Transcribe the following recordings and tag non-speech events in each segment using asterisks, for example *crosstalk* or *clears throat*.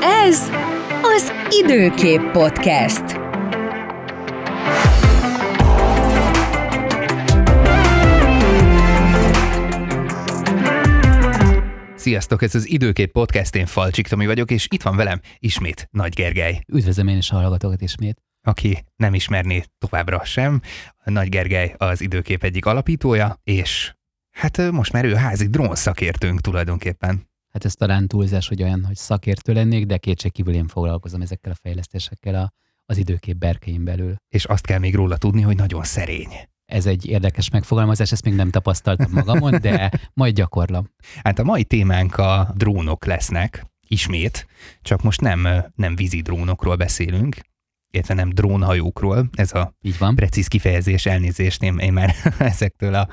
Ez az Időkép Podcast. Sziasztok, ez az Időkép Podcast, én Falcsik Tomi vagyok, és itt van velem ismét Nagy Gergely, Üdvözlöm én is a hallgatókat ismét. aki nem ismerné továbbra sem. Nagy Gergely az Időkép egyik alapítója, és hát most már ő házi drónszakértőnk tulajdonképpen. Hát ez talán túlzás, hogy olyan, hogy szakértő lennék, de kétségkívül én foglalkozom ezekkel a fejlesztésekkel a, az időkép berkein belül. És azt kell még róla tudni, hogy nagyon szerény. Ez egy érdekes megfogalmazás, ezt még nem tapasztaltam magamon, de majd gyakorlom. Hát a mai témánk a drónok lesznek, ismét, csak most nem, nem vízi drónokról beszélünk, illetve nem drónhajókról, ez a Így van. precíz kifejezés, elnézést, én, én már *laughs* ezektől a,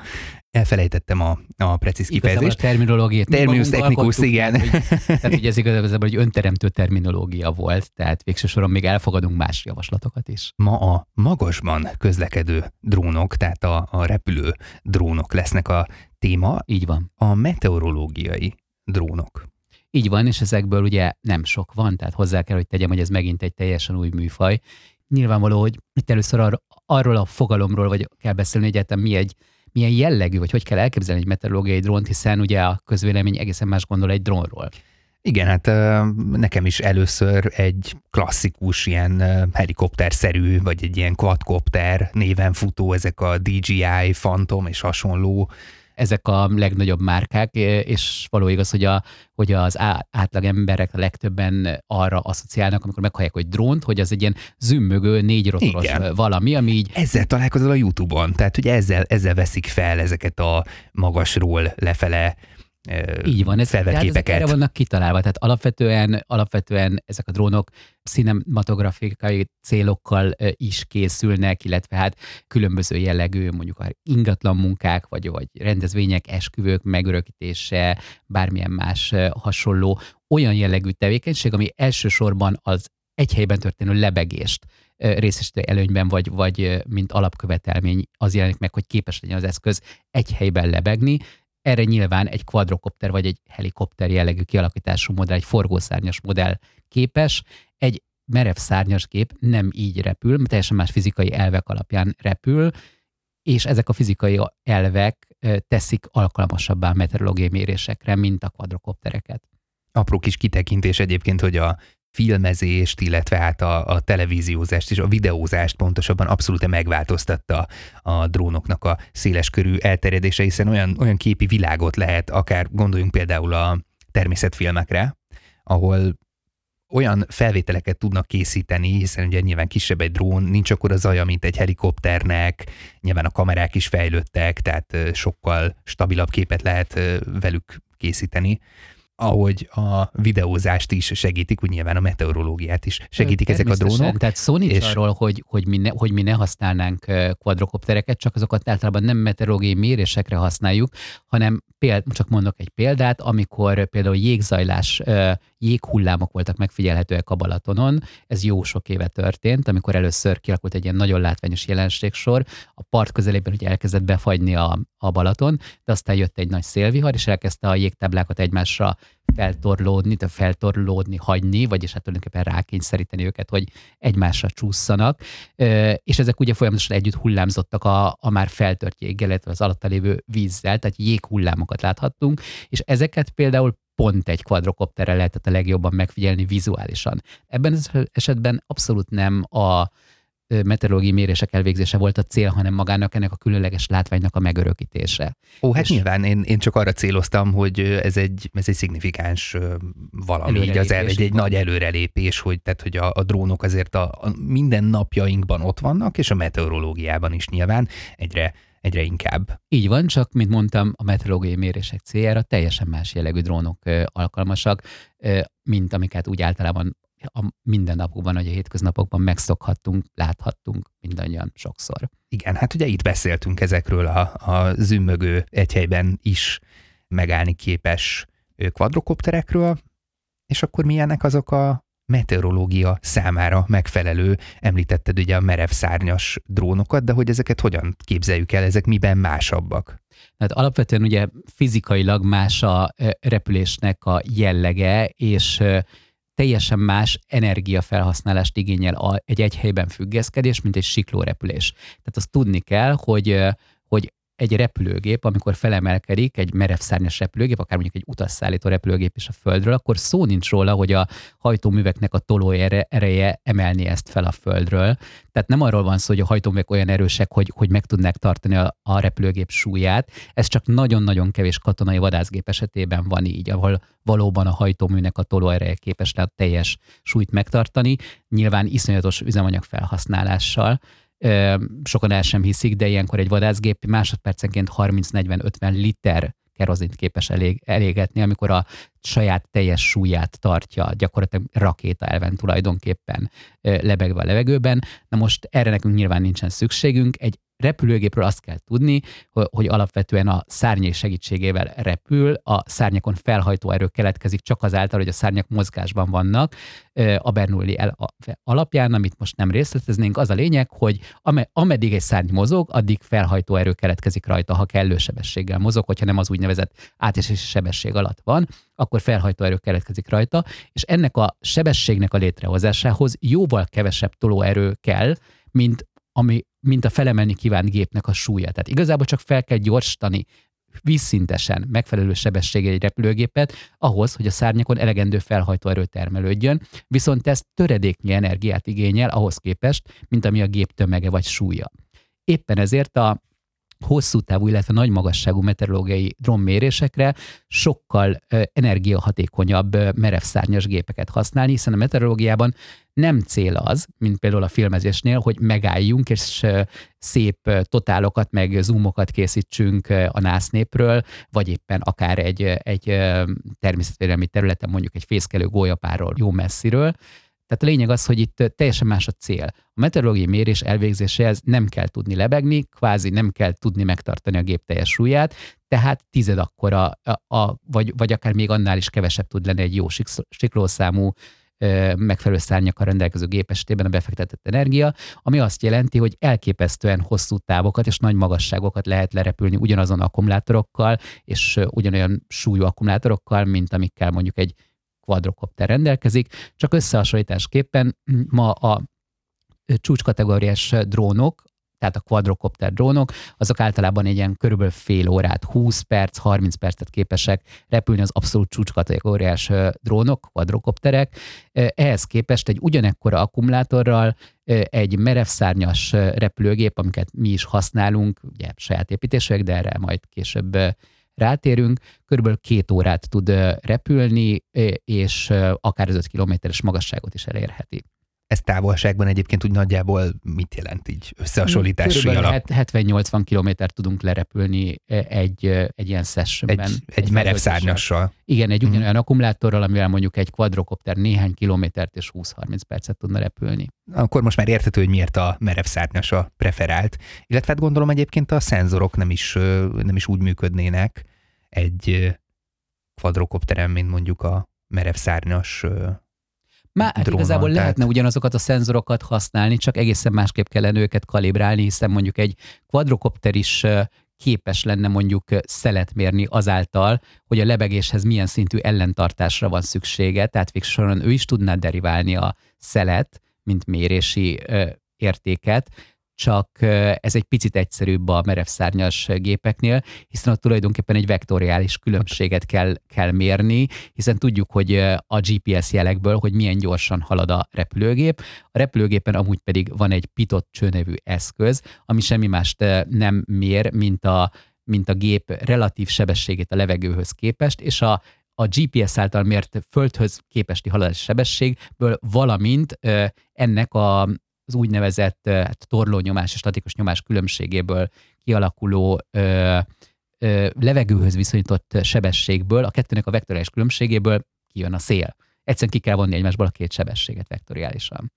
elfelejtettem a, a precíz Igazából a kifejezést. terminológiát mi Terminus alkottuk igen. Hogy, *laughs* tehát, hogy ez igazából egy önteremtő terminológia volt, tehát végső soron még elfogadunk más javaslatokat is. Ma a magasban közlekedő drónok, tehát a, a repülő drónok lesznek a téma, Így van. a meteorológiai drónok. Így van, és ezekből ugye nem sok van, tehát hozzá kell, hogy tegyem, hogy ez megint egy teljesen új műfaj. Nyilvánvaló, hogy itt először ar- arról a fogalomról vagy kell beszélni egyáltalán mi egy milyen jellegű, vagy hogy kell elképzelni egy meteorológiai drónt, hiszen ugye a közvélemény egészen más gondol egy drónról. Igen, hát nekem is először egy klasszikus ilyen helikopterszerű, vagy egy ilyen quadcopter néven futó, ezek a DJI, Phantom és hasonló Ezek a legnagyobb márkák, és való igaz, hogy, a, hogy az átlag emberek legtöbben arra asszociálnak, amikor meghallják, hogy drónt, hogy az egy ilyen zümmögő, négy rotoros Igen. valami, ami így ezzel találkozol a YouTube-on, tehát hogy ezzel, ezzel veszik fel ezeket a magasról lefele Így van, ez, tehát ezek erre vannak kitalálva. Tehát alapvetően, alapvetően ezek a drónok cinematografikai célokkal is készülnek, illetve hát különböző jellegű, mondjuk ingatlan munkák, vagy, vagy rendezvények, esküvők megörökítése, bármilyen más hasonló olyan jellegű tevékenység, ami elsősorban az egy helyben történő lebegést részesítő előnyben, vagy, vagy mint alapkövetelmény az jelenik meg, hogy képes legyen az eszköz egy helyben lebegni, erre nyilván egy quadrocopter vagy egy helikopter jellegű kialakítású modell, egy forgószárnyas modell képes. Egy merev szárnyas gép nem így repül, teljesen más fizikai elvek alapján repül, és ezek a fizikai elvek teszik alkalmasabbá a meteorológiai mérésekre, mint a quadrocoptereket. Apró kis kitekintés egyébként, hogy a filmezést, illetve hát a, a televíziózást és a videózást pontosabban abszolút megváltoztatta a drónoknak a széleskörű elterjedése, hiszen olyan, olyan képi világot lehet, akár gondoljunk például a természetfilmekre, ahol olyan felvételeket tudnak készíteni, hiszen ugye nyilván kisebb egy drón, nincs akkor a zaja, mint egy helikopternek, nyilván a kamerák is fejlődtek, tehát sokkal stabilabb képet lehet velük készíteni ahogy a videózást is segítik, úgy nyilván a meteorológiát is segítik ezek a drónok. Tehát szó nincs és- arról, hogy, hogy, mi ne, hogy mi ne használnánk ö, quadrocoptereket, csak azokat általában nem meteorológiai mérésekre használjuk, hanem péld, csak mondok egy példát, amikor például jégzajlás, jéghullámok voltak megfigyelhetőek a Balatonon, ez jó sok éve történt, amikor először kialakult egy ilyen nagyon látványos jelenségsor, a part közelében ugye elkezdett befagyni a, a Balaton, de aztán jött egy nagy szélvihar, és elkezdte a jégtáblákat egymásra feltorlódni, tehát feltorlódni, hagyni, vagyis hát tulajdonképpen rákényszeríteni őket, hogy egymásra csúszanak, és ezek ugye folyamatosan együtt hullámzottak a, a már feltört jéggel, illetve az alatta lévő vízzel, tehát jéghullámokat láthattunk, és ezeket például pont egy quadrocopterrel lehetett a legjobban megfigyelni vizuálisan. Ebben az esetben abszolút nem a meteorológiai mérések elvégzése volt a cél, hanem magának ennek a különleges látványnak a megörökítése. Ó, hát és- nyilván én, én csak arra céloztam, hogy ez egy, ez egy szignifikáns valami, így az el, egy, egy nagy előrelépés, hogy, tehát, hogy a, a drónok azért a, a minden napjainkban ott vannak, és a meteorológiában is nyilván egyre, egyre inkább. Így van, csak mint mondtam, a meteorológiai mérések céljára teljesen más jellegű drónok alkalmasak, mint amiket úgy általában a mindennapokban, vagy a hétköznapokban megszokhattunk, láthattunk mindannyian sokszor. Igen, hát ugye itt beszéltünk ezekről a, a zümmögő egy helyben is megállni képes kvadrokopterekről, és akkor milyenek azok a meteorológia számára megfelelő, említetted ugye a merev szárnyas drónokat, de hogy ezeket hogyan képzeljük el, ezek miben másabbak? Tehát alapvetően ugye fizikailag más a repülésnek a jellege, és teljesen más energiafelhasználást igényel egy egy helyben függeszkedés, mint egy siklórepülés. Tehát azt tudni kell, hogy, hogy egy repülőgép, amikor felemelkedik, egy merevszárnyas repülőgép, akár mondjuk egy utasszállító repülőgép is a földről, akkor szó nincs róla, hogy a hajtóműveknek a toló ereje emelni ezt fel a földről. Tehát nem arról van szó, hogy a hajtóművek olyan erősek, hogy, hogy meg tudnák tartani a, a repülőgép súlyát. Ez csak nagyon-nagyon kevés katonai vadászgép esetében van így, ahol valóban a hajtóműnek a tolóereje képes le a teljes súlyt megtartani, nyilván iszonyatos üzemanyag felhasználással sokan el sem hiszik, de ilyenkor egy vadászgép másodpercenként 30-40-50 liter kerozint képes elég, elégetni, amikor a saját teljes súlyát tartja, gyakorlatilag rakéta elven tulajdonképpen lebegve a levegőben. Na most erre nekünk nyilván nincsen szükségünk, egy repülőgépről azt kell tudni, hogy alapvetően a szárnyai segítségével repül, a szárnyakon felhajtó erő keletkezik csak azáltal, hogy a szárnyak mozgásban vannak. A Bernoulli alapján, amit most nem részleteznénk, az a lényeg, hogy ameddig egy szárny mozog, addig felhajtó erő keletkezik rajta, ha kellő sebességgel mozog, hogyha nem az úgynevezett átesési sebesség alatt van, akkor felhajtó erő keletkezik rajta, és ennek a sebességnek a létrehozásához jóval kevesebb tolóerő kell, mint ami, mint a felemelni kívánt gépnek a súlya. Tehát igazából csak fel kell gyorsítani vízszintesen megfelelő sebessége egy repülőgépet ahhoz, hogy a szárnyakon elegendő felhajtóerő termelődjön, viszont ez töredéknyi energiát igényel ahhoz képest, mint ami a gép tömege vagy súlya. Éppen ezért a hosszú távú, illetve nagy magasságú meteorológiai drónmérésekre sokkal energiahatékonyabb merevszárnyas gépeket használni, hiszen a meteorológiában nem cél az, mint például a filmezésnél, hogy megálljunk és szép totálokat, meg zoomokat készítsünk a násznépről, vagy éppen akár egy, egy természetvédelmi területen, mondjuk egy fészkelő gólyapáról jó messziről, tehát a lényeg az, hogy itt teljesen más a cél. A meteorológiai mérés elvégzéséhez nem kell tudni lebegni, kvázi nem kell tudni megtartani a gép teljes súlyát, tehát tized akkora, a, a, vagy, vagy akár még annál is kevesebb tud lenni egy jó siklószámú megfelelő szárnyakkal rendelkező gép esetében a befektetett energia, ami azt jelenti, hogy elképesztően hosszú távokat és nagy magasságokat lehet lerepülni ugyanazon akkumulátorokkal és ugyanolyan súlyú akkumulátorokkal, mint amikkel mondjuk egy quadrocopter rendelkezik, csak összehasonlításképpen ma a csúcskategóriás drónok, tehát a quadrocopter drónok, azok általában egy ilyen körülbelül fél órát, 20 perc, 30 percet képesek repülni az abszolút csúcskategóriás drónok, quadrocopterek. Ehhez képest egy ugyanekkora akkumulátorral egy merevszárnyas repülőgép, amiket mi is használunk, ugye saját építésűek, de erre majd később rátérünk, körülbelül két órát tud repülni, és akár az 5 kilométeres magasságot is elérheti. Ez távolságban egyébként úgy nagyjából mit jelent így összehasonlítási alap? 70-80 kilométer tudunk lerepülni egy, egy ilyen sessionben. Egy, egy, egy merev szárnyassal. Igen, egy mhm. ugyanolyan mm. akkumulátorral, amivel mondjuk egy quadrocopter néhány kilométert és 20-30 percet tudna repülni. Akkor most már érthető, hogy miért a merev szárnyasa preferált. Illetve hát gondolom egyébként a szenzorok nem is, nem is úgy működnének egy quadrocopteren, mint mondjuk a merev szárnyas már hát igazából tehát... lehetne ugyanazokat a szenzorokat használni, csak egészen másképp kellene őket kalibrálni, hiszen mondjuk egy quadrocopter is képes lenne mondjuk szelet mérni azáltal, hogy a lebegéshez milyen szintű ellentartásra van szüksége, tehát végsősorban ő is tudná deriválni a szelet, mint mérési értéket, csak ez egy picit egyszerűbb a merevszárnyas gépeknél, hiszen ott tulajdonképpen egy vektoriális különbséget kell, kell mérni, hiszen tudjuk, hogy a GPS jelekből, hogy milyen gyorsan halad a repülőgép. A repülőgépen amúgy pedig van egy pitot csőnevű eszköz, ami semmi mást nem mér, mint a, mint a gép relatív sebességét a levegőhöz képest, és a a GPS által mért földhöz képesti haladási sebességből, valamint ennek a, az úgynevezett hát, torlónyomás és statikus nyomás különbségéből kialakuló ö, ö, levegőhöz viszonyított sebességből, a kettőnek a vektoriális különbségéből kijön a szél. Egyszerűen ki kell vonni egymásból a két sebességet vektoriálisan.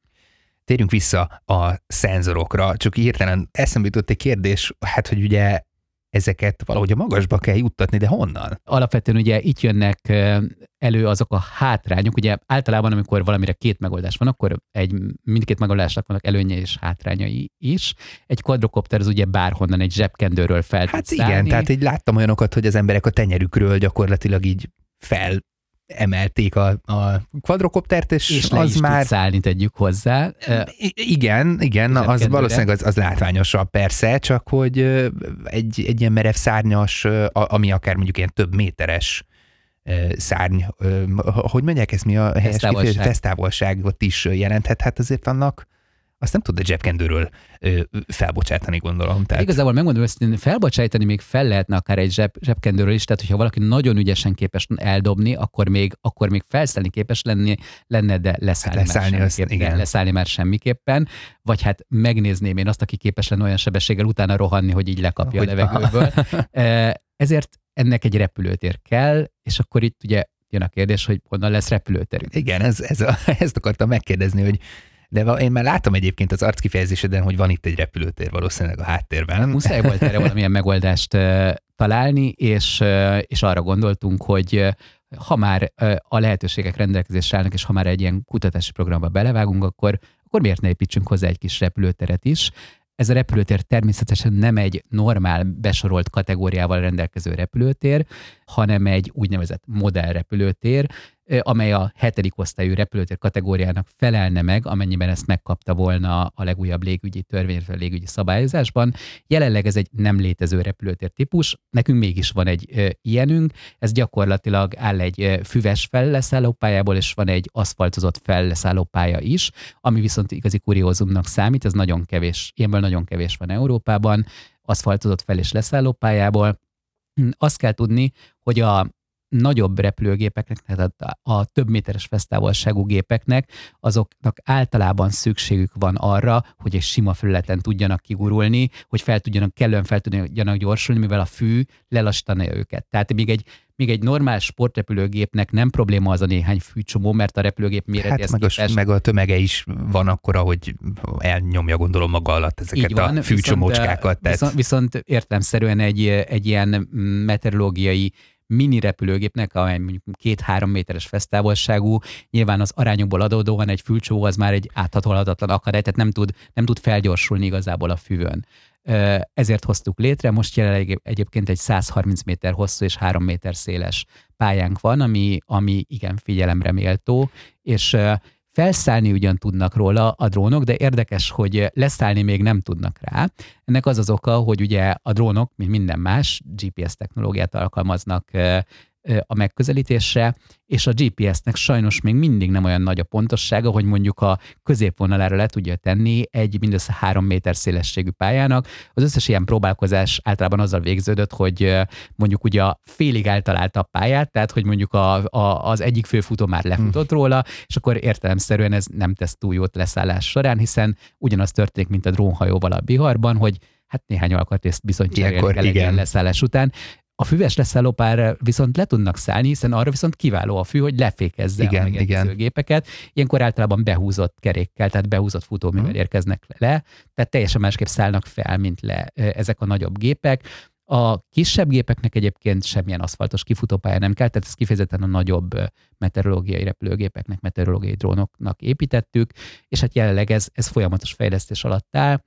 Térjünk vissza a szenzorokra, csak hirtelen eszembe jutott egy kérdés, hát hogy ugye ezeket valahogy a magasba kell juttatni, de honnan? Alapvetően ugye itt jönnek elő azok a hátrányok, ugye általában, amikor valamire két megoldás van, akkor egy, mindkét megoldásnak vannak előnye és hátrányai is. Egy quadrocopter az ugye bárhonnan egy zsebkendőről fel Hát igen, szállni. tehát így láttam olyanokat, hogy az emberek a tenyerükről gyakorlatilag így fel emelték a, a kvadrokoptert, és, És az is már... szállni, tegyük hozzá. I- Igen, igen, az valószínűleg az, az látványosabb persze, csak hogy egy, egy ilyen merev szárnyas, ami akár mondjuk ilyen több méteres szárny, hogy mondják ezt mi a helyes kifejezés? Fesztávolságot is jelenthet, hát azért annak azt nem tud a zsebkendőről ö, felbocsátani, gondolom. Tehát, Igazából megmondom őszintén, felbocsájtani még fel lehetne akár egy zseb, zsebkendőről is, tehát hogyha valaki nagyon ügyesen képes eldobni, akkor még, akkor még felszállni képes lenni, lenne, de leszállni, Hát leszállni már semmiképpen, igen. leszállni már semmiképpen, vagy hát megnézném én azt, aki képes lenne olyan sebességgel utána rohanni, hogy így lekapja Hogy- a levegőből. *laughs* Ezért ennek egy repülőtér kell, és akkor itt ugye jön a kérdés, hogy honnan lesz repülőterünk. Igen, ez, ez a, *laughs* ezt akartam megkérdezni, hogy de én már látom egyébként az arckifejezéseden, hogy van itt egy repülőtér valószínűleg a háttérben. Muszáj volt erre valamilyen megoldást találni, és, és arra gondoltunk, hogy ha már a lehetőségek rendelkezésre állnak, és ha már egy ilyen kutatási programba belevágunk, akkor, akkor miért ne építsünk hozzá egy kis repülőteret is. Ez a repülőtér természetesen nem egy normál besorolt kategóriával rendelkező repülőtér, hanem egy úgynevezett modellrepülőtér, amely a hetedik osztályú repülőtér kategóriának felelne meg, amennyiben ezt megkapta volna a legújabb légügyi törvény, vagy a légügyi szabályozásban. Jelenleg ez egy nem létező repülőtér típus, nekünk mégis van egy ilyenünk, ez gyakorlatilag áll egy füves felleszállópályából, és van egy aszfaltozott felleszállópálya is, ami viszont igazi kuriózumnak számít, ez nagyon kevés, ilyenből nagyon kevés van Európában, aszfaltozott fel- és leszállópályából. Hm, Azt kell tudni, hogy a nagyobb repülőgépeknek, tehát a, a több méteres fesztávolságú gépeknek, azoknak általában szükségük van arra, hogy egy sima felületen tudjanak kigurulni, hogy fel tudjanak, kellően fel tudjanak gyorsulni, mivel a fű lelassítaná őket. Tehát még egy, még egy normál sportrepülőgépnek nem probléma az a néhány fűcsomó, mert a repülőgép méretéhez Hát meg a, képest meg a tömege is van akkor, hogy elnyomja gondolom maga alatt ezeket van, a fűcsomócskákat. Viszont, viszont, viszont értelemszerűen egy, egy ilyen meteorológiai mini repülőgépnek, amely mondjuk két-három méteres fesztávolságú, nyilván az arányokból adódóan egy fülcsó az már egy áthatolhatatlan akadály, tehát nem tud, nem tud felgyorsulni igazából a füvön. Ezért hoztuk létre, most jelenleg egyébként egy 130 méter hosszú és 3 méter széles pályánk van, ami, ami igen figyelemre méltó, és felszállni ugyan tudnak róla a drónok, de érdekes, hogy leszállni még nem tudnak rá. Ennek az az oka, hogy ugye a drónok, mint minden más, GPS technológiát alkalmaznak a megközelítésre, és a GPS-nek sajnos még mindig nem olyan nagy a pontossága, hogy mondjuk a középvonalára le tudja tenni egy mindössze három méter szélességű pályának. Az összes ilyen próbálkozás általában azzal végződött, hogy mondjuk ugye a félig eltalálta a pályát, tehát hogy mondjuk a, a, az egyik főfutó már lefutott róla, és akkor értelemszerűen ez nem tesz túl jót leszállás során, hiszen ugyanaz történik, mint a drónhajóval a Biharban, hogy hát néhány alkatrészt bizony cserélni kell igen. leszállás után. A füves leszállópára viszont le tudnak szállni, hiszen arra viszont kiváló a fű, hogy lefékezze Igen, a igen. gépeket. Ilyenkor általában behúzott kerékkel, tehát behúzott futóművel Mhm. érkeznek le, tehát teljesen másképp szállnak fel, mint le ezek a nagyobb gépek. A kisebb gépeknek egyébként semmilyen aszfaltos kifutópálya nem kell, tehát ez kifejezetten a nagyobb meteorológiai repülőgépeknek, meteorológiai drónoknak építettük, és hát jelenleg ez, ez folyamatos fejlesztés alatt áll.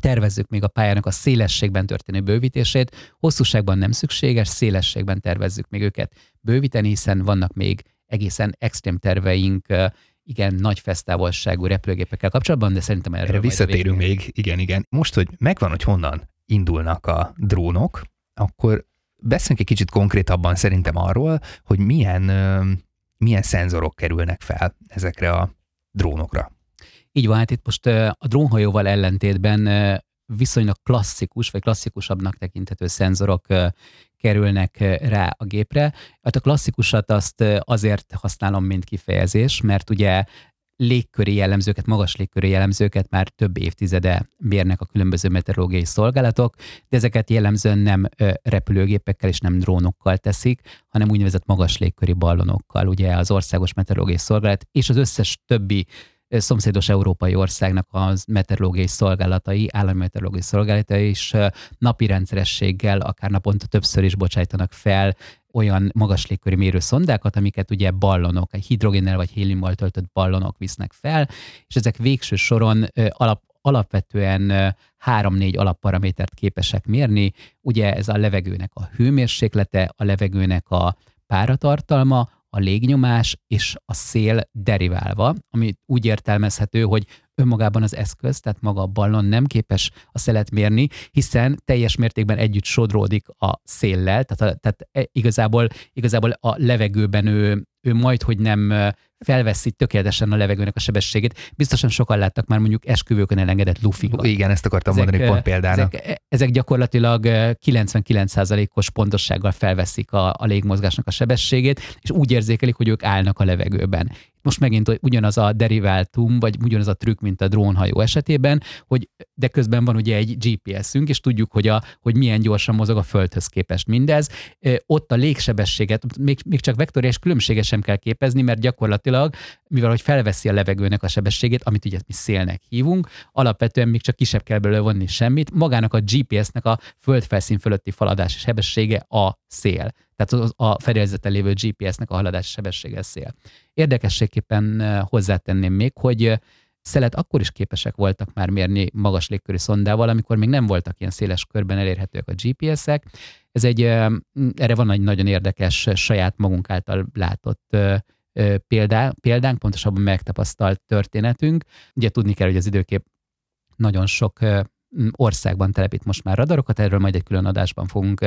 Tervezzük még a pályának a szélességben történő bővítését. Hosszúságban nem szükséges, szélességben tervezzük még őket bővíteni, hiszen vannak még egészen extrém terveink, igen, nagy fesztávolságú repülőgépekkel kapcsolatban, de szerintem erről Erre majd visszatérünk még, igen, igen. Most, hogy megvan, hogy honnan indulnak a drónok, akkor beszéljünk egy kicsit konkrétabban szerintem arról, hogy milyen, milyen szenzorok kerülnek fel ezekre a drónokra. Így van, hát itt most a drónhajóval ellentétben viszonylag klasszikus, vagy klasszikusabbnak tekinthető szenzorok kerülnek rá a gépre. Hát a klasszikusat azt azért használom, mint kifejezés, mert ugye légköri jellemzőket, magas légköri jellemzőket már több évtizede mérnek a különböző meteorológiai szolgálatok, de ezeket jellemzően nem repülőgépekkel és nem drónokkal teszik, hanem úgynevezett magas légköri ballonokkal. Ugye az Országos Meteorológiai Szolgálat és az összes többi szomszédos európai országnak az meteorológiai szolgálatai, állami meteorológiai szolgálatai is napi rendszerességgel, akár naponta többször is bocsájtanak fel olyan magas légköri mérőszondákat, amiket ugye ballonok, hidrogénnel vagy héliummal töltött ballonok visznek fel, és ezek végső soron alap, alapvetően három-négy alapparamétert képesek mérni. Ugye ez a levegőnek a hőmérséklete, a levegőnek a páratartalma, a légnyomás és a szél deriválva, ami úgy értelmezhető, hogy önmagában az eszköz, tehát maga a ballon nem képes a szelet mérni, hiszen teljes mértékben együtt sodródik a széllel, tehát, a, tehát e, igazából, igazából a levegőben ő, ő majd, hogy nem felveszi tökéletesen a levegőnek a sebességét. Biztosan sokan láttak már mondjuk esküvőkön elengedett lufikat. Igen, ezt akartam ezek, mondani pont példának. Ezek, ezek gyakorlatilag 99%-os pontossággal felveszik a, a légmozgásnak a sebességét, és úgy érzékelik, hogy ők állnak a levegőben. Most megint ugyanaz a deriváltum, vagy ugyanaz a trükk, mint a drónhajó esetében, hogy de közben van ugye egy GPS-ünk, és tudjuk, hogy, a, hogy milyen gyorsan mozog a Földhöz képest mindez. Ott a légsebességet, még, még csak vektoriás különbséget sem kell képezni, mert gyakorlatilag, mivel hogy felveszi a levegőnek a sebességét, amit ugye mi szélnek hívunk, alapvetően még csak kisebb kell belőle vonni semmit, magának a GPS-nek a földfelszín fölötti faladási sebessége a szél. Tehát a fedélzeten lévő GPS-nek a haladási sebessége szél. Érdekességképpen hozzátenném még, hogy szelet akkor is képesek voltak már mérni magas légkörű szondával, amikor még nem voltak ilyen széles körben elérhetőek a GPS-ek. Ez egy, erre van egy nagyon érdekes saját magunk által látott példá, példánk, pontosabban megtapasztalt történetünk. Ugye tudni kell, hogy az időkép nagyon sok országban telepít most már radarokat, erről majd egy külön adásban fogunk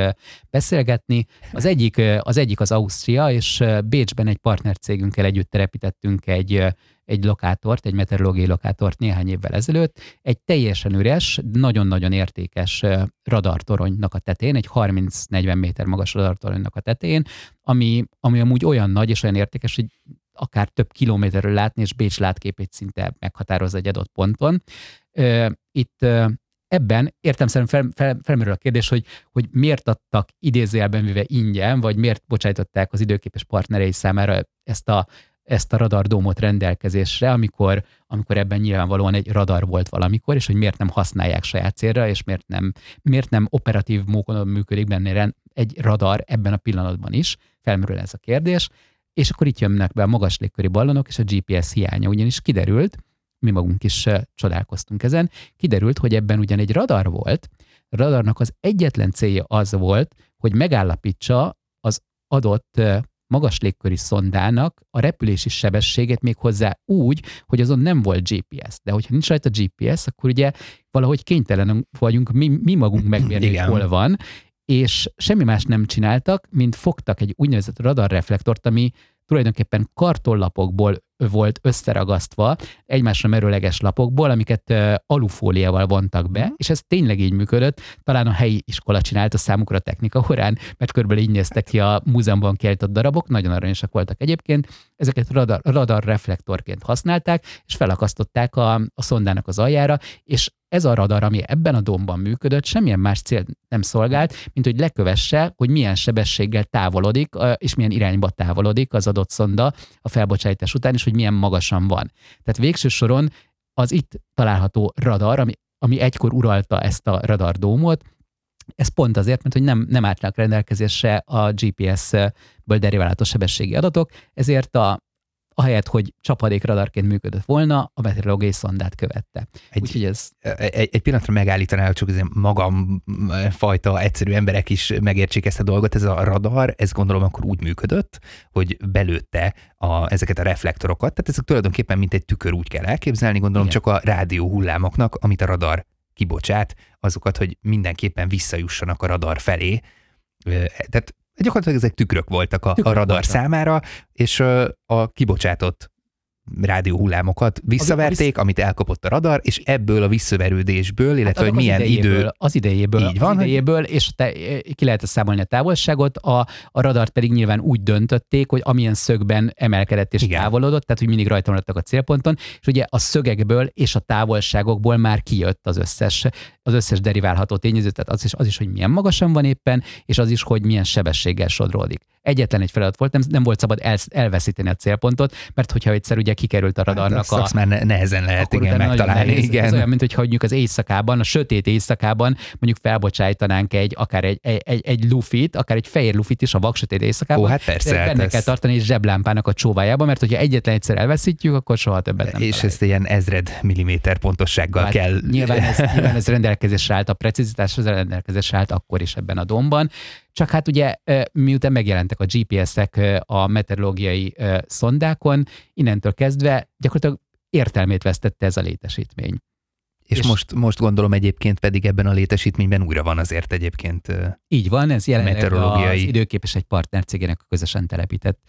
beszélgetni. Az egyik az, egyik az Ausztria, és Bécsben egy partnercégünkkel együtt telepítettünk egy, egy lokátort, egy meteorológiai lokátort néhány évvel ezelőtt, egy teljesen üres, nagyon-nagyon értékes radartoronynak a tetén, egy 30-40 méter magas radartoronynak a tetén, ami, ami amúgy olyan nagy és olyan értékes, hogy akár több kilométerről látni, és Bécs látképét szinte meghatároz egy adott ponton. Itt ebben értem szerint fel, fel, felmerül a kérdés, hogy, hogy miért adtak idézőjelben véve ingyen, vagy miért bocsájtották az időképes partnerei számára ezt a, ezt a radardómot rendelkezésre, amikor, amikor ebben nyilvánvalóan egy radar volt valamikor, és hogy miért nem használják saját célra, és miért nem, miért nem operatív módon működik benne egy radar ebben a pillanatban is, felmerül ez a kérdés, és akkor itt jönnek be a magas légköri ballonok és a GPS hiánya, ugyanis kiderült, mi magunk is csodálkoztunk ezen. Kiderült, hogy ebben ugyan egy radar volt, a radarnak az egyetlen célja az volt, hogy megállapítsa az adott magas légköri szondának a repülési sebességet még hozzá úgy, hogy azon nem volt GPS. De hogyha nincs rajta GPS, akkor ugye valahogy kénytelenek vagyunk mi, mi magunk *clears throat* megmérni, hogy hol van, és semmi más nem csináltak, mint fogtak egy úgynevezett radarreflektort, ami tulajdonképpen kartonlapokból volt összeragasztva egymásra merőleges lapokból, amiket alufóliával vontak be, mhm. és ez tényleg így működött. Talán a helyi iskola csinálta számukra a technika horán, mert körülbelül így néztek ki a múzeumban kiállított darabok, nagyon aranyosak voltak egyébként. Ezeket radar, radar reflektorként használták, és felakasztották a, a szondának az aljára, és ez a radar, ami ebben a domban működött, semmilyen más cél nem szolgált, mint hogy lekövesse, hogy milyen sebességgel távolodik, és milyen irányba távolodik az adott szonda a felbocsátás után, és hogy milyen magasan van. Tehát végső soron az itt található radar, ami, ami egykor uralta ezt a radardómot, ez pont azért, mert hogy nem, nem álltak rendelkezésre a GPS-ből deriválható sebességi adatok, ezért a, ahelyett, hogy csapadékradarként működött volna, a meteorológiai szondát követte. Egy, Úgyhogy ez... Egy, egy pillanatra megállítaná, hogy csak azért magam fajta egyszerű emberek is megértsék ezt a dolgot. Ez a radar, ez gondolom akkor úgy működött, hogy belőtte a, ezeket a reflektorokat, tehát ezek tulajdonképpen mint egy tükör úgy kell elképzelni, gondolom Igen. csak a rádió hullámoknak, amit a radar kibocsát, azokat, hogy mindenképpen visszajussanak a radar felé. Tehát gyakorlatilag ezek tükrök voltak a, tükrök a radar voltak. számára, és a kibocsátott rádióhullámokat visszaverték, az, amit elkapott a radar, és ebből a visszaverődésből, illetve hát hogy milyen idejéből, idő... Az idejéből, így van, az idejéből, és te, ki lehet számolni a távolságot, a, a radart pedig nyilván úgy döntötték, hogy amilyen szögben emelkedett és Igen. távolodott, tehát hogy mindig rajta maradtak a célponton, és ugye a szögekből és a távolságokból már kijött az összes, az összes deriválható tényező, tehát az is, az is, hogy milyen magasan van éppen, és az is, hogy milyen sebességgel sodródik. Egyetlen egy feladat volt, nem, nem volt szabad el, elveszíteni a célpontot, mert hogyha egyszer ugye kikerült a radarnak hát, a... már nehezen lehet igen megtalálni. Nehéz, igen. Ez olyan, mint hogyha mondjuk az éjszakában, a sötét éjszakában mondjuk felbocsájtanánk egy, akár egy, egy, egy, egy lufit, akár egy fehér lufit is a vaksötét éjszakában. Ó, hát persze. Hát benne ez... kell tartani egy zseblámpának a csóvájába, mert hogyha egyetlen egyszer elveszítjük, akkor soha többet nem És találjuk. ezt ilyen ezred milliméter pontossággal hát kell. Nyilván ez, nyilván ez rendelkezésre állt, a precizitás rendelkezésre állt akkor is ebben a domban. Csak hát ugye miután megjelentek a GPS-ek a meteorológiai szondákon, innentől kezdve gyakorlatilag értelmét vesztette ez a létesítmény. És, és most, most gondolom egyébként pedig ebben a létesítményben újra van azért egyébként Így van, ez jelenleg az időképes egy partnercégének a közösen telepített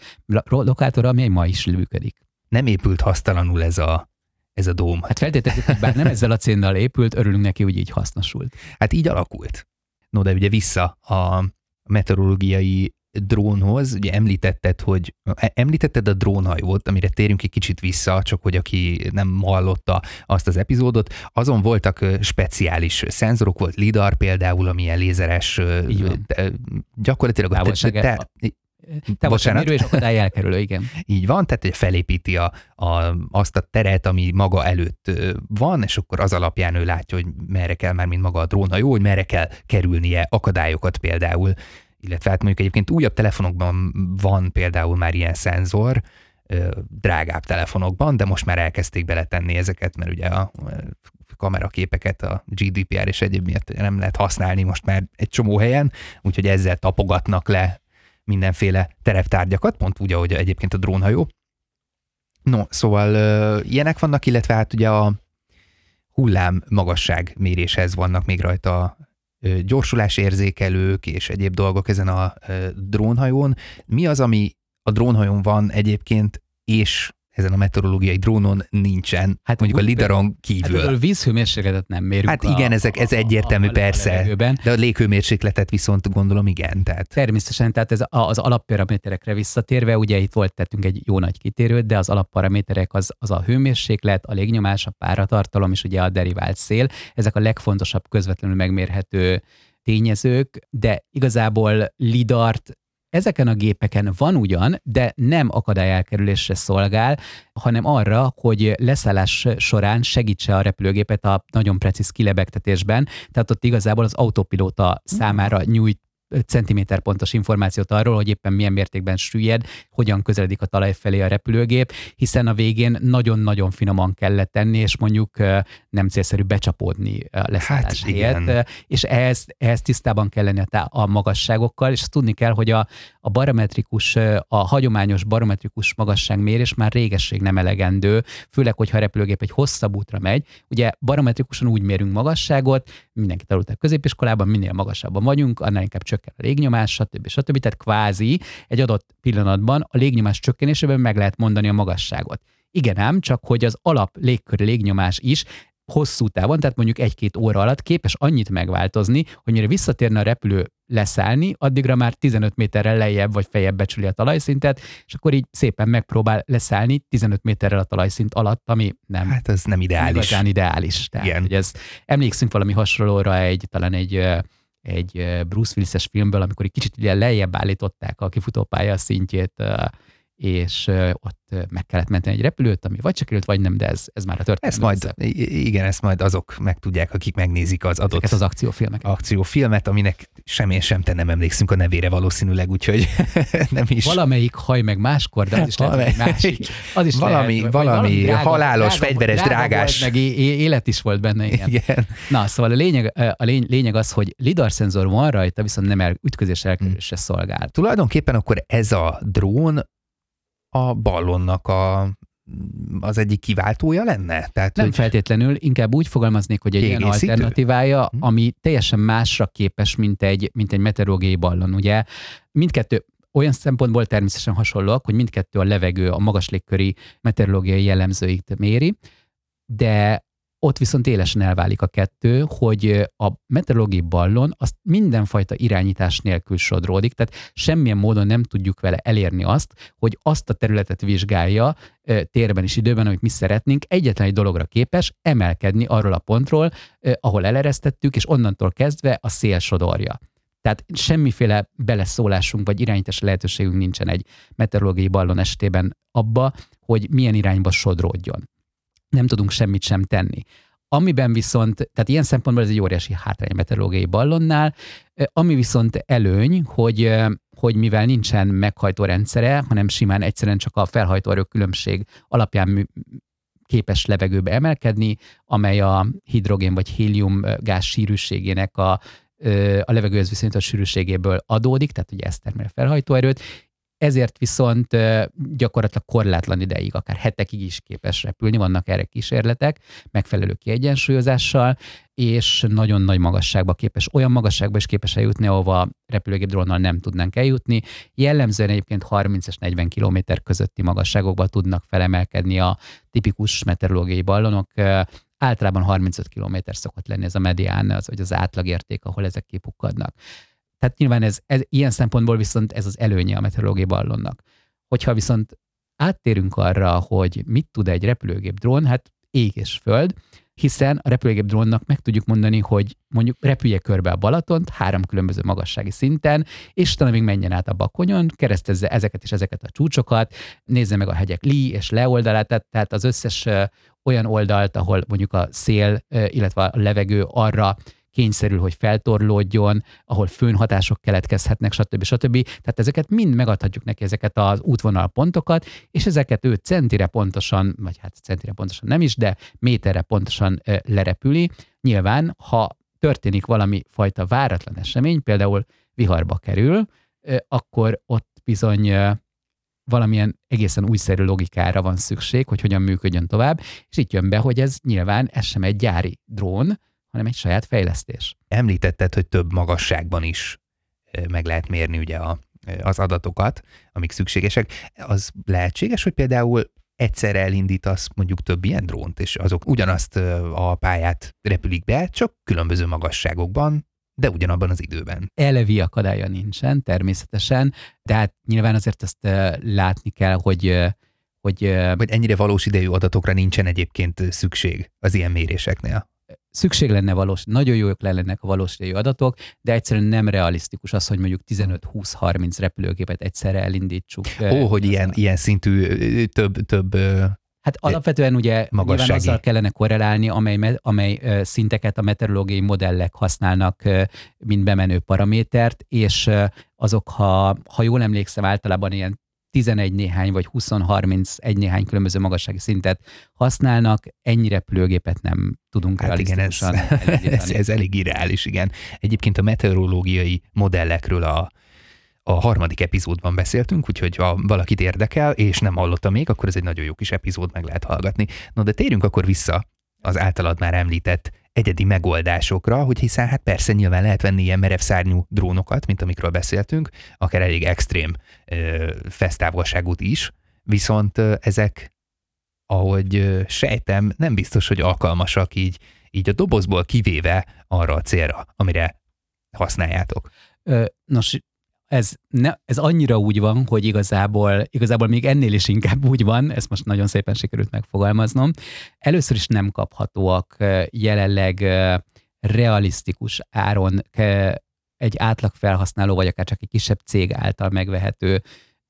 lokátora, ami ma is működik. Nem épült hasztalanul ez a, ez a dóm. Hát feltételezik, hogy bár nem ezzel a cénnal épült, örülünk neki, hogy így hasznosult. Hát így alakult. No, de ugye vissza a meteorológiai drónhoz, ugye említetted, hogy e, említetted a drónhajót, amire térjünk egy kicsit vissza, csak hogy aki nem hallotta azt az epizódot, azon voltak speciális szenzorok, volt lidar például, ami ilyen lézeres, gyakorlatilag a te, te, Távolságmérő és akadály elkerülő, igen. *laughs* Így van, tehát hogy felépíti a, a, azt a teret, ami maga előtt van, és akkor az alapján ő látja, hogy merre kell már, mint maga a drónhajó, hogy merre kell kerülnie akadályokat például. Illetve hát mondjuk egyébként újabb telefonokban van például már ilyen szenzor, drágább telefonokban, de most már elkezdték beletenni ezeket, mert ugye a kameraképeket a GDPR és egyéb miatt nem lehet használni most már egy csomó helyen, úgyhogy ezzel tapogatnak le mindenféle tereptárgyakat, pont úgy, ahogy egyébként a drónhajó. No, szóval ilyenek vannak, illetve hát ugye a hullám magasság méréshez vannak még rajta gyorsulásérzékelők és egyéb dolgok ezen a drónhajón. Mi az, ami a drónhajón van egyébként, és ezen a meteorológiai drónon nincsen, hát mondjuk a lidaron kívül. Hát vízhőmérsékletet nem mérünk. Hát igen, a, ezek, ez egyértelmű a, a, persze, a de a léghőmérsékletet viszont gondolom igen. Tehát. Természetesen, tehát ez az alapparaméterekre visszatérve, ugye itt volt tettünk egy jó nagy kitérőt, de az alapparaméterek az, az a hőmérséklet, a légnyomás, a páratartalom és ugye a derivált szél. Ezek a legfontosabb közvetlenül megmérhető tényezők, de igazából lidart Ezeken a gépeken van ugyan, de nem akadályelkerülésre szolgál, hanem arra, hogy leszállás során segítse a repülőgépet a nagyon precíz kilebegtetésben. Tehát ott igazából az autopilóta számára nyújt centiméter pontos információt arról, hogy éppen milyen mértékben süllyed, hogyan közeledik a talaj felé a repülőgép, hiszen a végén nagyon-nagyon finoman kellett tenni, és mondjuk nem célszerű becsapódni a leszállás hát, helyett, és ehhez, ehhez tisztában kell lenni a, a magasságokkal, és tudni kell, hogy a, a barometrikus, a hagyományos barometrikus magasságmérés már régesség nem elegendő, főleg, hogyha a repülőgép egy hosszabb útra megy. Ugye barometrikusan úgy mérünk magasságot, mindenki tanult a középiskolában, minél magasabban vagyunk, annál inkább csökken a légnyomás, stb. stb. Tehát kvázi egy adott pillanatban a légnyomás csökkenésében meg lehet mondani a magasságot. Igen ám, csak hogy az alap légköri légnyomás is hosszú távon, tehát mondjuk egy-két óra alatt képes annyit megváltozni, hogy mire visszatérne a repülő leszállni, addigra már 15 méterrel lejjebb vagy feljebb becsüli a talajszintet, és akkor így szépen megpróbál leszállni 15 méterrel a talajszint alatt, ami nem. Hát ez nem ideális. Igazán ideális. Tehát, Igen. Hogy ez, emlékszünk valami hasonlóra egy, talán egy egy Bruce Willis-es filmből, amikor egy kicsit ugye lejjebb állították a kifutópálya szintjét és ott meg kellett menteni egy repülőt, ami vagy csak vagy nem, de ez, ez már a történet. Ezt majd, igen, ezt majd azok megtudják, akik megnézik az adott Ezeket az akciófilmek. akciófilmet, aminek sem én sem te nem emlékszünk a nevére valószínűleg, úgyhogy *laughs* nem is. Valamelyik haj meg máskor, de az is lehet, másik. Az is valami, lehet, valami, valami drága, halálos, drága, fegyveres, drága drágás. Volt, meg élet is volt benne, igen. igen. Na, szóval a lényeg, a lény, lényeg az, hogy lidar szenzor van rajta, viszont nem el, ütközés elkerülésre hmm. szolgál. Tulajdonképpen akkor ez a drón a ballonnak a az egyik kiváltója lenne? Tehát, nem hogy... feltétlenül, inkább úgy fogalmaznék, hogy egy ilyen alternatívája, hm. ami teljesen másra képes, mint egy, mint egy meteorológiai ballon. Ugye mindkettő, olyan szempontból természetesen hasonlóak, hogy mindkettő a levegő, a magas légköri meteorológiai jellemzőit méri, de ott viszont élesen elválik a kettő, hogy a meteorológiai ballon azt mindenfajta irányítás nélkül sodródik, tehát semmilyen módon nem tudjuk vele elérni azt, hogy azt a területet vizsgálja térben és időben, amit mi szeretnénk, egyetlen egy dologra képes emelkedni arról a pontról, ahol eleresztettük, és onnantól kezdve a szél sodorja. Tehát semmiféle beleszólásunk vagy irányítási lehetőségünk nincsen egy meteorológiai ballon esetében abba, hogy milyen irányba sodródjon nem tudunk semmit sem tenni. Amiben viszont, tehát ilyen szempontból ez egy óriási hátrány meteorológiai ballonnál, ami viszont előny, hogy, hogy mivel nincsen meghajtó rendszere, hanem simán egyszerűen csak a felhajtóerő különbség alapján képes levegőbe emelkedni, amely a hidrogén vagy hélium gáz sűrűségének a a levegőhöz viszonyított sűrűségéből adódik, tehát ugye ez termel felhajtóerőt, ezért viszont gyakorlatilag korlátlan ideig, akár hetekig is képes repülni, vannak erre kísérletek, megfelelő kiegyensúlyozással, és nagyon nagy magasságba képes, olyan magasságba is képes eljutni, ahova repülőgép drónnal nem tudnánk eljutni. Jellemzően egyébként 30 és 40 km közötti magasságokba tudnak felemelkedni a tipikus meteorológiai ballonok, általában 35 km szokott lenni ez a medián, az, vagy az átlagérték, ahol ezek kipukkadnak. Tehát nyilván ez, ez ilyen szempontból viszont ez az előnye a meteorológiai ballonnak. Hogyha viszont áttérünk arra, hogy mit tud egy repülőgép drón, hát ég és föld, hiszen a repülőgép drónnak meg tudjuk mondani, hogy mondjuk repülje körbe a Balatont három különböző magassági szinten, és utána még menjen át a Bakonyon, keresztezze ezeket és ezeket a csúcsokat, nézze meg a hegyek li és le oldalát, tehát az összes olyan oldalt, ahol mondjuk a szél, illetve a levegő arra kényszerül, hogy feltorlódjon, ahol főnhatások keletkezhetnek, stb. stb. Tehát ezeket mind megadhatjuk neki, ezeket az útvonal pontokat, és ezeket ő centire pontosan, vagy hát centire pontosan nem is, de méterre pontosan lerepüli. Nyilván, ha történik valami fajta váratlan esemény, például viharba kerül, akkor ott bizony valamilyen egészen újszerű logikára van szükség, hogy hogyan működjön tovább, és itt jön be, hogy ez nyilván ez sem egy gyári drón, hanem egy saját fejlesztés. Említetted, hogy több magasságban is meg lehet mérni ugye a, az adatokat, amik szükségesek. Az lehetséges, hogy például egyszerre elindítasz mondjuk több ilyen drónt, és azok ugyanazt a pályát repülik be, csak különböző magasságokban, de ugyanabban az időben. Elevi akadálya nincsen, természetesen, de hát nyilván azért ezt látni kell, hogy hogy, Vagy ennyire valós idejű adatokra nincsen egyébként szükség az ilyen méréseknél szükség lenne valós, nagyon jók lennének a valós adatok, de egyszerűen nem realisztikus az, hogy mondjuk 15-20-30 repülőgépet egyszerre elindítsuk. Ó, hogy ilyen, ilyen szintű több, több Hát alapvetően ugye magassági. nyilván azzal kellene korrelálni, amely, amely szinteket a meteorológiai modellek használnak, mint bemenő paramétert, és azok, ha, ha jól emlékszem, általában ilyen 11 néhány vagy 20-31 néhány különböző magassági szintet használnak, ennyi repülőgépet nem tudunk hát igen, ez, *laughs* ez, ez elég irreális, igen. Egyébként a meteorológiai modellekről a, a harmadik epizódban beszéltünk, úgyhogy ha valakit érdekel, és nem hallotta még, akkor ez egy nagyon jó kis epizód, meg lehet hallgatni. No, de térjünk akkor vissza az általad már említett egyedi megoldásokra, hogy hiszen hát persze nyilván lehet venni ilyen merev szárnyú drónokat, mint amikről beszéltünk, akár elég extrém ö, is, viszont ezek, ahogy ö, sejtem, nem biztos, hogy alkalmasak így, így a dobozból kivéve arra a célra, amire használjátok. Nos, ez, ne, ez annyira úgy van, hogy igazából, igazából még ennél is inkább úgy van, ezt most nagyon szépen sikerült megfogalmaznom. Először is nem kaphatóak jelenleg realisztikus áron egy átlag felhasználó, vagy akár csak egy kisebb cég által megvehető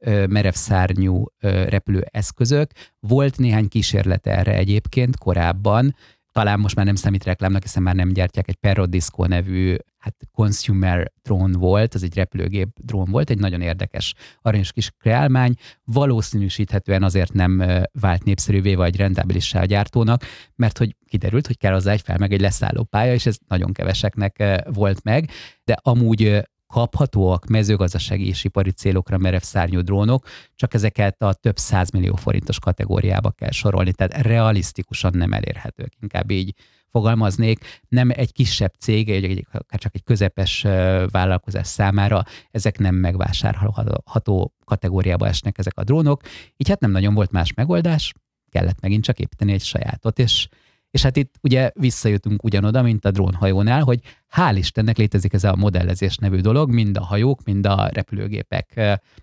merev szárnyú repülőeszközök. Volt néhány kísérlet erre egyébként korábban, talán most már nem számít reklámnak, hiszen már nem gyártják, egy Perro Disco nevű hát consumer drón volt, az egy repülőgép drón volt, egy nagyon érdekes aranyos kis kreálmány, valószínűsíthetően azért nem vált népszerűvé vagy rentábilissá a gyártónak, mert hogy kiderült, hogy kell hozzá egy fel meg egy leszálló pálya, és ez nagyon keveseknek volt meg, de amúgy kaphatóak mezőgazdasági és ipari célokra merev szárnyú drónok, csak ezeket a több százmillió forintos kategóriába kell sorolni, tehát realisztikusan nem elérhetők, inkább így fogalmaznék, nem egy kisebb cég, egy, egy, csak egy közepes vállalkozás számára ezek nem megvásárolható kategóriába esnek ezek a drónok, így hát nem nagyon volt más megoldás, kellett megint csak építeni egy sajátot, és és hát itt ugye visszajutunk ugyanoda, mint a drónhajónál, hogy hál' Istennek létezik ez a modellezés nevű dolog, mind a hajók, mind a repülőgépek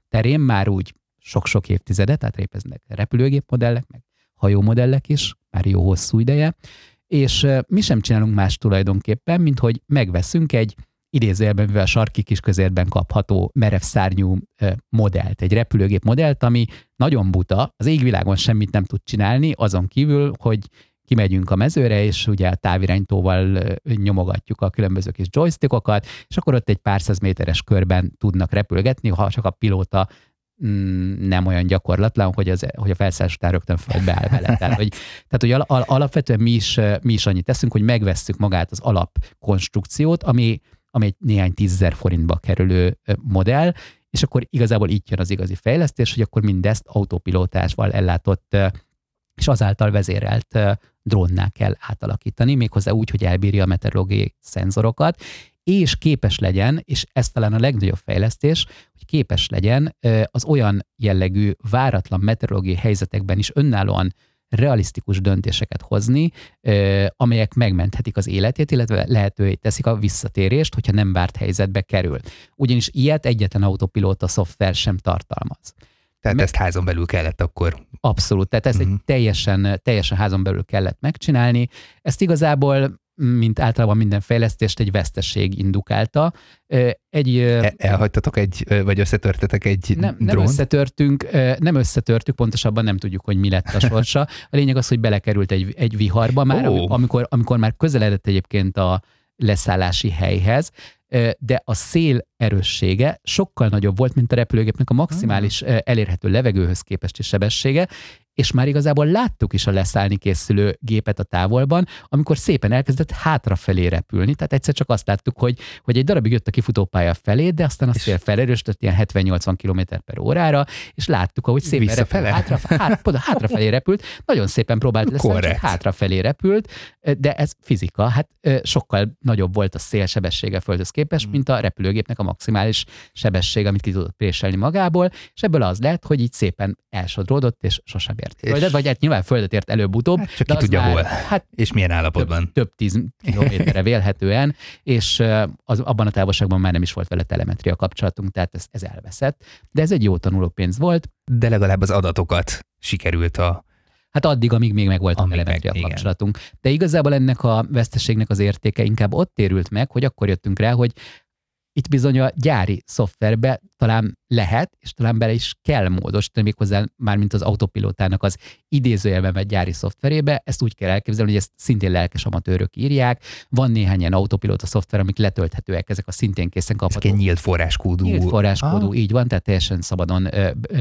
terén már úgy sok-sok évtizede, tehát repülőgép repülőgépmodellek, meg hajómodellek is, már jó hosszú ideje, és mi sem csinálunk más tulajdonképpen, mint hogy megveszünk egy idézőjelben, mivel sarki kis közérben kapható merev szárnyú modellt, egy repülőgép modellt, ami nagyon buta, az égvilágon semmit nem tud csinálni, azon kívül, hogy kimegyünk a mezőre, és ugye a távirányítóval nyomogatjuk a különböző kis joystickokat, és akkor ott egy pár száz méteres körben tudnak repülgetni, ha csak a pilóta mm, nem olyan gyakorlatlan, hogy, az, hogy a felszállás után rögtön földbe áll vele. Tehát, hogy, tehát, hogy al, alapvetően mi is, mi is annyit teszünk, hogy megvesszük magát az alapkonstrukciót, ami ami egy néhány tízezer forintba kerülő modell, és akkor igazából itt jön az igazi fejlesztés, hogy akkor mindezt autopilótásval ellátott és azáltal vezérelt drónnál kell átalakítani, méghozzá úgy, hogy elbírja a meteorológiai szenzorokat, és képes legyen, és ez talán a legnagyobb fejlesztés, hogy képes legyen az olyan jellegű váratlan meteorológiai helyzetekben is önállóan realisztikus döntéseket hozni, amelyek megmenthetik az életét, illetve lehetővé teszik a visszatérést, hogyha nem várt helyzetbe kerül. Ugyanis ilyet egyetlen autopilóta szoftver sem tartalmaz. Tehát ezt házon belül kellett akkor. Abszolút, tehát ezt uh-huh. egy mhm. teljesen, teljesen házon belül kellett megcsinálni. Ezt igazából mint általában minden fejlesztést egy veszteség indukálta. Egy, El, elhagytatok egy, vagy összetörtetek egy nem, nem összetörtünk, nem összetörtük, pontosabban nem tudjuk, hogy mi lett a sorsa. A lényeg az, hogy belekerült egy, egy viharba már, oh. amikor, amikor már közeledett egyébként a leszállási helyhez, de a szél erőssége sokkal nagyobb volt, mint a repülőgépnek a maximális hmm. elérhető levegőhöz képesti sebessége, és már igazából láttuk is a leszállni készülő gépet a távolban, amikor szépen elkezdett hátrafelé repülni. Tehát egyszer csak azt láttuk, hogy, hogy egy darabig jött a kifutópálya felé, de aztán a szél felerősödött ilyen 70-80 km per órára, és láttuk, ahogy szépen repült, hátra, hát, hátrafelé repült. Nagyon szépen próbált leszállni, csak hátrafelé repült, de ez fizika. Hát sokkal nagyobb volt a szélsebessége földhöz képest, hmm. mint a repülőgépnek a maximális sebessége, amit ki tudott préselni magából, és ebből az lett, hogy így szépen elsodródott, és sosem ért és... földet, vagy hát nyilván földet ért előbb-utóbb. Hát csak ki tudja már, hol, hát és milyen állapotban. Több, több tíz kilométerre vélhetően, és az, abban a távolságban már nem is volt vele telemetria kapcsolatunk, tehát ez, ez elveszett. De ez egy jó tanulópénz volt. De legalább az adatokat sikerült a Hát addig, amíg még meg volt a telemetria kapcsolatunk. De igazából ennek a veszteségnek az értéke inkább ott térült meg, hogy akkor jöttünk rá, hogy itt bizony a gyári szoftverbe talán lehet, és talán bele is kell módosítani, méghozzá már mint az autopilótának az idézőjelben vett gyári szoftverébe, ezt úgy kell elképzelni, hogy ezt szintén lelkes amatőrök írják. Van néhány ilyen autopilóta szoftver, amik letölthetőek, ezek a szintén készen kaphatók. Ezek nyílt forráskódú. Nyílt forráskódú, ah. így van, tehát teljesen szabadon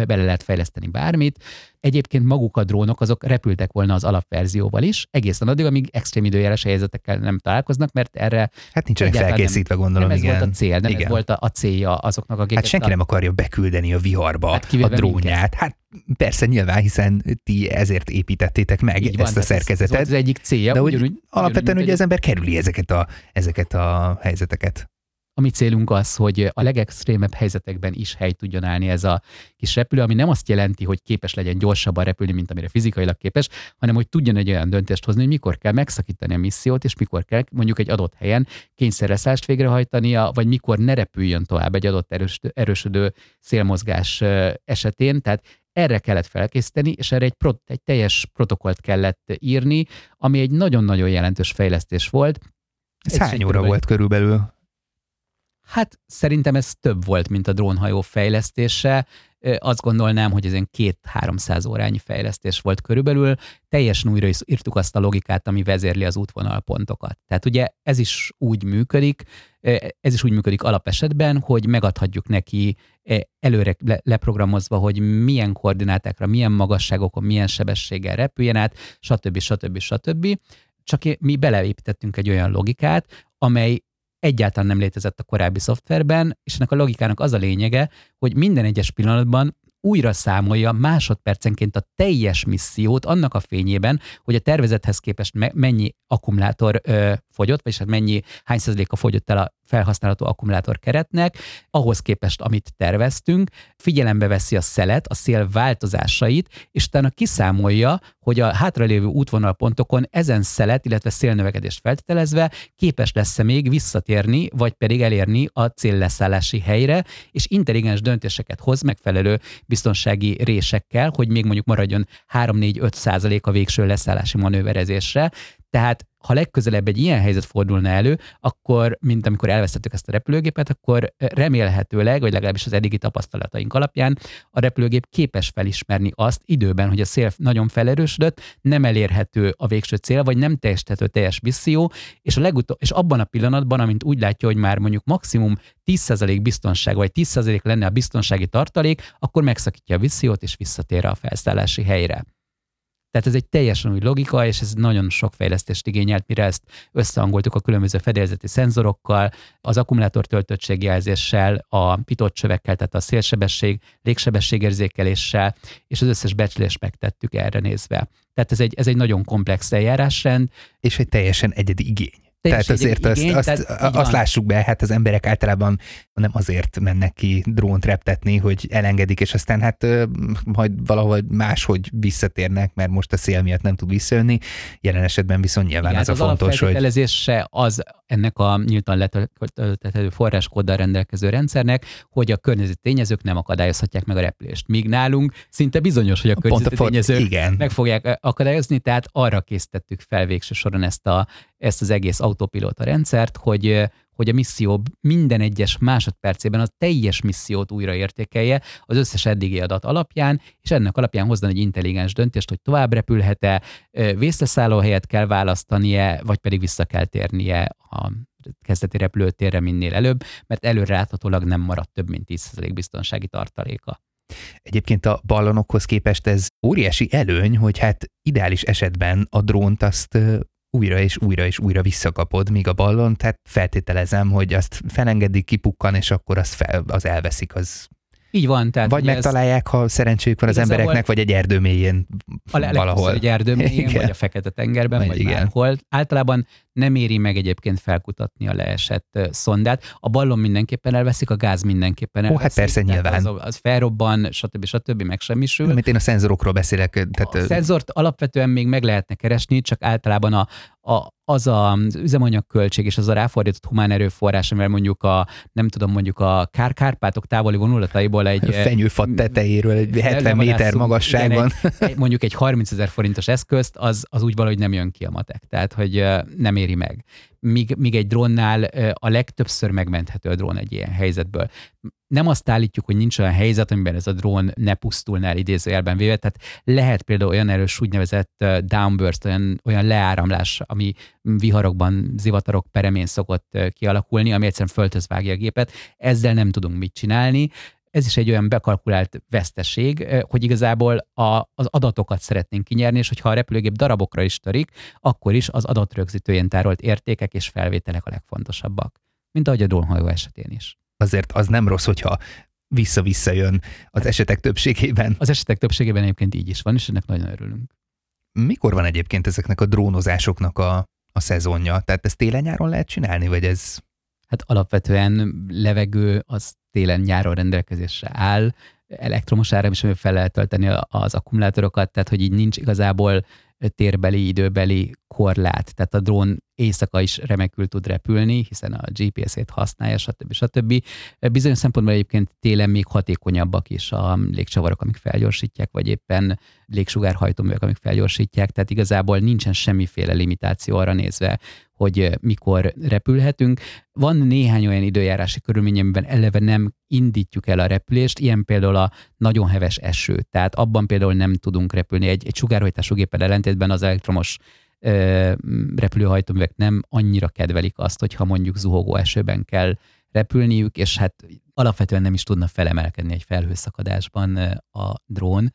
bele lehet fejleszteni bármit. Egyébként maguk a drónok azok repültek volna az alapverzióval is, egészen addig, amíg extrém időjárás helyzetekkel nem találkoznak, mert erre... Hát nincsenek felkészítve, nem, gondolom, nem igen. ez volt a cél, nem igen. ez volt a, a célja azoknak, akik... Hát senki nem akarja beküldeni a viharba hát a drónját. Minket. Hát persze nyilván, hiszen ti ezért építettétek meg Így ezt van, a szerkezetet. Ez, ez az egyik célja. De ugyanúgy, ugyanúgy, alapvetően ugye az ember kerüli ezeket a, ezeket a helyzeteket. A mi célunk az, hogy a legextrémebb helyzetekben is hely tudjon állni ez a kis repülő, ami nem azt jelenti, hogy képes legyen gyorsabban repülni, mint amire fizikailag képes, hanem hogy tudjon egy olyan döntést hozni, hogy mikor kell megszakítani a missziót, és mikor kell mondjuk egy adott helyen kényszerreszállást végrehajtania, vagy mikor ne repüljön tovább egy adott erős, erősödő szélmozgás esetén. Tehát erre kellett felkészíteni, és erre egy, pro, egy teljes protokollt kellett írni, ami egy nagyon-nagyon jelentős fejlesztés volt. Ez hány óra volt körülbelül? Hát szerintem ez több volt, mint a drónhajó fejlesztése. Azt gondolnám, hogy ez egy két-háromszáz órányi fejlesztés volt körülbelül. Teljesen újra is írtuk azt a logikát, ami vezérli az útvonalpontokat. Tehát ugye ez is úgy működik, ez is úgy működik alapesetben, hogy megadhatjuk neki előre leprogramozva, hogy milyen koordinátákra, milyen magasságokon, milyen sebességgel repüljen át, stb. stb. stb. Csak mi beleépítettünk egy olyan logikát, amely egyáltalán nem létezett a korábbi szoftverben, és ennek a logikának az a lényege, hogy minden egyes pillanatban újra számolja másodpercenként a teljes missziót annak a fényében, hogy a tervezethez képest mennyi akkumulátor fogyott, vagyis hát mennyi, hány százaléka fogyott el a felhasználható akkumulátor keretnek, ahhoz képest, amit terveztünk, figyelembe veszi a szelet, a szél változásait, és utána kiszámolja, hogy a hátralévő útvonalpontokon ezen szelet, illetve szélnövekedést feltételezve képes lesz-e még visszatérni, vagy pedig elérni a célleszállási helyre, és intelligens döntéseket hoz megfelelő biztonsági résekkel, hogy még mondjuk maradjon 3-4-5 százalék a végső leszállási manőverezésre. Tehát ha legközelebb egy ilyen helyzet fordulna elő, akkor, mint amikor elvesztettük ezt a repülőgépet, akkor remélhetőleg, vagy legalábbis az eddigi tapasztalataink alapján a repülőgép képes felismerni azt időben, hogy a szél nagyon felerősödött, nem elérhető a végső cél, vagy nem teljesíthető teljes misszió, és, a legutó- és abban a pillanatban, amint úgy látja, hogy már mondjuk maximum 10% biztonság, vagy 10% lenne a biztonsági tartalék, akkor megszakítja a missziót, és visszatér a felszállási helyre. Tehát ez egy teljesen új logika, és ez nagyon sok fejlesztést igényelt, mire ezt összehangoltuk a különböző fedélzeti szenzorokkal, az akkumulátor töltöttségjelzéssel, a pitott csövekkel, tehát a szélsebesség, légsebességérzékeléssel, és az összes becslést megtettük erre nézve. Tehát ez egy, ez egy nagyon komplex eljárásrend. És egy teljesen egyedi igény. Tehát azért azt, igény, azt, tehát azt lássuk be, hát az emberek általában nem azért mennek ki drónt reptetni, hogy elengedik, és aztán hát majd valahogy máshogy visszatérnek, mert most a szél miatt nem tud visszajönni. Jelen esetben viszont nyilván Igen, az, az a fontos, hogy... se az ennek a nyíltan letölthető forráskóddal rendelkező rendszernek, hogy a környezeti tényezők nem akadályozhatják meg a repülést. Míg nálunk szinte bizonyos, hogy a környezeti a tényezők Igen. meg fogják akadályozni, tehát arra készítettük fel végső soron ezt, a, ezt az egész autopilota rendszert, hogy, hogy a misszió minden egyes másodpercében a teljes missziót újra értékelje az összes eddigi adat alapján, és ennek alapján hozzon egy intelligens döntést, hogy tovább repülhet-e, helyet kell választania, vagy pedig vissza kell térnie a kezdeti repülőtérre minél előbb, mert előre láthatólag nem maradt több mint 10% biztonsági tartaléka. Egyébként a ballonokhoz képest ez óriási előny, hogy hát ideális esetben a drónt azt újra és újra és újra visszakapod, míg a ballon, tehát feltételezem, hogy azt felengedik, kipukkan, és akkor azt fel, az elveszik, az így van. Tehát vagy megtalálják, ha szerencséjük van az embereknek, vagy egy erdő mélyén a valahol. egy erdő mélyén, vagy a Fekete-tengerben, vagy, vagy igen. bárhol. Általában nem éri meg egyébként felkutatni a leesett szondát. A ballon mindenképpen elveszik, a gáz mindenképpen elveszik. Ó, hát persze, nyilván. Az, az felrobban, stb. stb. megsemmisül. Amit én a szenzorokról beszélek. Tehát... A szenzort alapvetően még meg lehetne keresni, csak általában a, a, az az üzemanyagköltség és az a ráfordított humán erőforrás, amivel mondjuk a, nem tudom, mondjuk a Kár-Kárpátok távoli vonulataiból egy... Fenyőfat tetejéről egy 70 méter magasságban. Igen, egy, mondjuk egy 30 ezer forintos eszközt, az, az úgy valahogy nem jön ki a matek. Tehát, hogy nem éri meg. Míg, míg egy drónnál a legtöbbször megmenthető a drón egy ilyen helyzetből. Nem azt állítjuk, hogy nincs olyan helyzet, amiben ez a drón ne pusztulna el idézőjelben véve, tehát lehet például olyan erős úgynevezett downburst, olyan, olyan leáramlás, ami viharokban, zivatarok peremén szokott kialakulni, ami egyszerűen föltöz vágja a gépet. Ezzel nem tudunk mit csinálni, ez is egy olyan bekalkulált veszteség, hogy igazából a, az adatokat szeretnénk kinyerni, és hogyha a repülőgép darabokra is törik, akkor is az adatrögzítőjén tárolt értékek és felvételek a legfontosabbak, mint ahogy a drónhajó esetén is. Azért az nem rossz, hogyha vissza-vissza jön az esetek többségében. Az esetek többségében egyébként így is van, és ennek nagyon örülünk. Mikor van egyébként ezeknek a drónozásoknak a, a szezonja? Tehát ezt télen-nyáron lehet csinálni, vagy ez Hát alapvetően levegő az télen-nyáron rendelkezésre áll, elektromos áram is fel lehet tölteni az akkumulátorokat, tehát hogy így nincs igazából térbeli, időbeli korlát. Tehát a drón éjszaka is remekül tud repülni, hiszen a GPS-ét használja, stb. stb. Bizonyos szempontból egyébként télen még hatékonyabbak is a légcsavarok, amik felgyorsítják, vagy éppen légsugárhajtóművek, amik felgyorsítják, tehát igazából nincsen semmiféle limitáció arra nézve, hogy mikor repülhetünk. Van néhány olyan időjárási körülmény, amiben eleve nem indítjuk el a repülést, ilyen például a nagyon heves eső. Tehát abban például nem tudunk repülni. Egy, egy sugárhajtású géppel ellentétben az elektromos ö, repülőhajtóművek nem annyira kedvelik azt, hogyha mondjuk zuhogó esőben kell repülniük, és hát alapvetően nem is tudna felemelkedni egy felhőszakadásban a drón,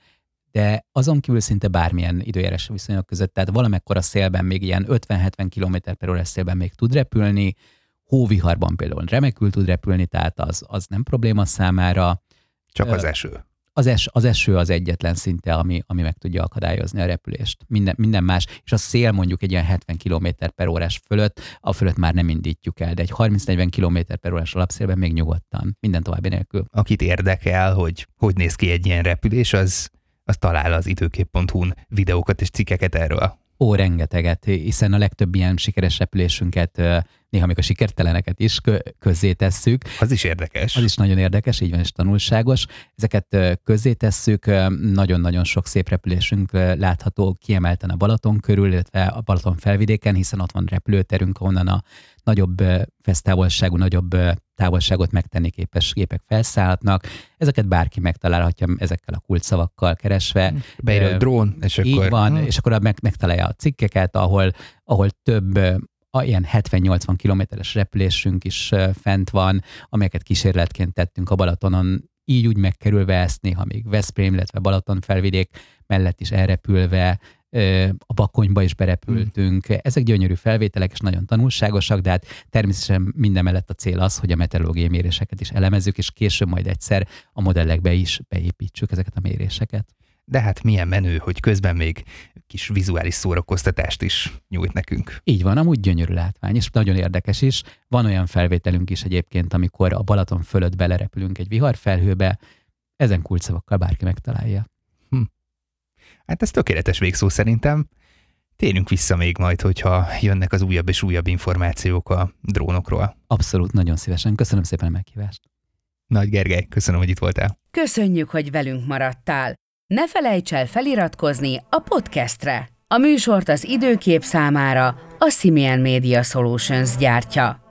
de azon kívül szinte bármilyen időjárás viszonyok között, tehát valamekkor a szélben még ilyen 50-70 km per órás szélben még tud repülni, hóviharban például remekül tud repülni, tehát az, az nem probléma számára. Csak az eső. Az, es, az eső az egyetlen szinte, ami, ami meg tudja akadályozni a repülést. Minden, minden más, és a szél mondjuk egy ilyen 70 km per órás fölött, a fölött már nem indítjuk el, de egy 30-40 km per órás alapszélben még nyugodtan, minden további nélkül. Akit érdekel, hogy hogy néz ki egy ilyen repülés, az az talál az időkép.hu-n videókat és cikkeket erről. Ó, rengeteget, hiszen a legtöbb ilyen sikeres repülésünket, néha még a sikerteleneket is közzé tesszük. Az is érdekes. Az is nagyon érdekes, így van, és tanulságos. Ezeket közzé tesszük, nagyon-nagyon sok szép repülésünk látható kiemelten a Balaton körül, illetve a Balaton felvidéken, hiszen ott van repülőterünk, ahonnan a nagyobb fesztávolságú, nagyobb távolságot megtenni képes gépek felszállhatnak. Ezeket bárki megtalálhatja ezekkel a kulcsszavakkal keresve. Beírja a drón, és így akkor... van, hm. és akkor meg, megtalálja a cikkeket, ahol, ahol több a ilyen 70-80 kilométeres repülésünk is fent van, amelyeket kísérletként tettünk a Balatonon, így úgy megkerülve ezt néha még Veszprém, illetve Balaton felvidék mellett is elrepülve, a bakonyba is berepültünk. Ezek gyönyörű felvételek, és nagyon tanulságosak, de hát természetesen minden mellett a cél az, hogy a meteorológiai méréseket is elemezzük, és később majd egyszer a modellekbe is beépítsük ezeket a méréseket. De hát milyen menő, hogy közben még kis vizuális szórakoztatást is nyújt nekünk. Így van, amúgy gyönyörű látvány, és nagyon érdekes is. Van olyan felvételünk is egyébként, amikor a Balaton fölött belerepülünk egy viharfelhőbe, ezen kulcsszavakkal bárki megtalálja. Hát ez tökéletes végszó szerintem. Térjünk vissza még majd, hogyha jönnek az újabb és újabb információk a drónokról. Abszolút, nagyon szívesen. Köszönöm szépen a meghívást. Nagy Gergely, köszönöm, hogy itt voltál. Köszönjük, hogy velünk maradtál. Ne felejts el feliratkozni a podcastre. A műsort az időkép számára a Simian Media Solutions gyártja.